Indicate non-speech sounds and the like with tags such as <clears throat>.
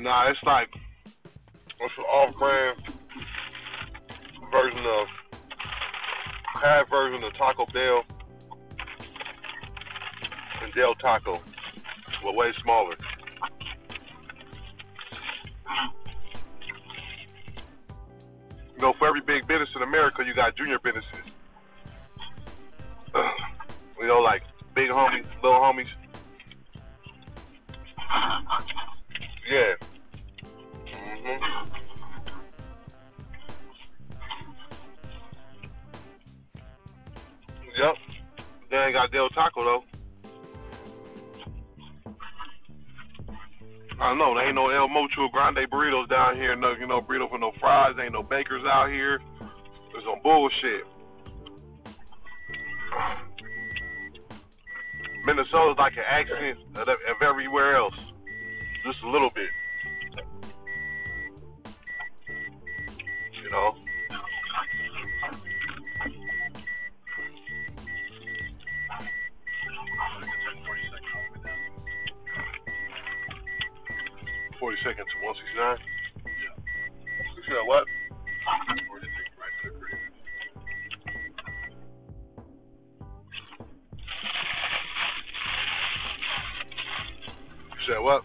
Nah, it's like it's an off-brand version of half version of Taco Bell and Del Taco, but way smaller. You know, for every big business in America, you got junior businesses. <clears throat> you know, like big homies, little homies. Yep. They ain't got Del Taco though. I don't know. There ain't no El Mocho Grande burritos down here. No, you know, burritos for no fries. There ain't no Baker's out here. There's some bullshit. Minnesota's like an accent of, of everywhere else, just a little bit. You know. Forty seconds to one sixty nine. You said what? You said what?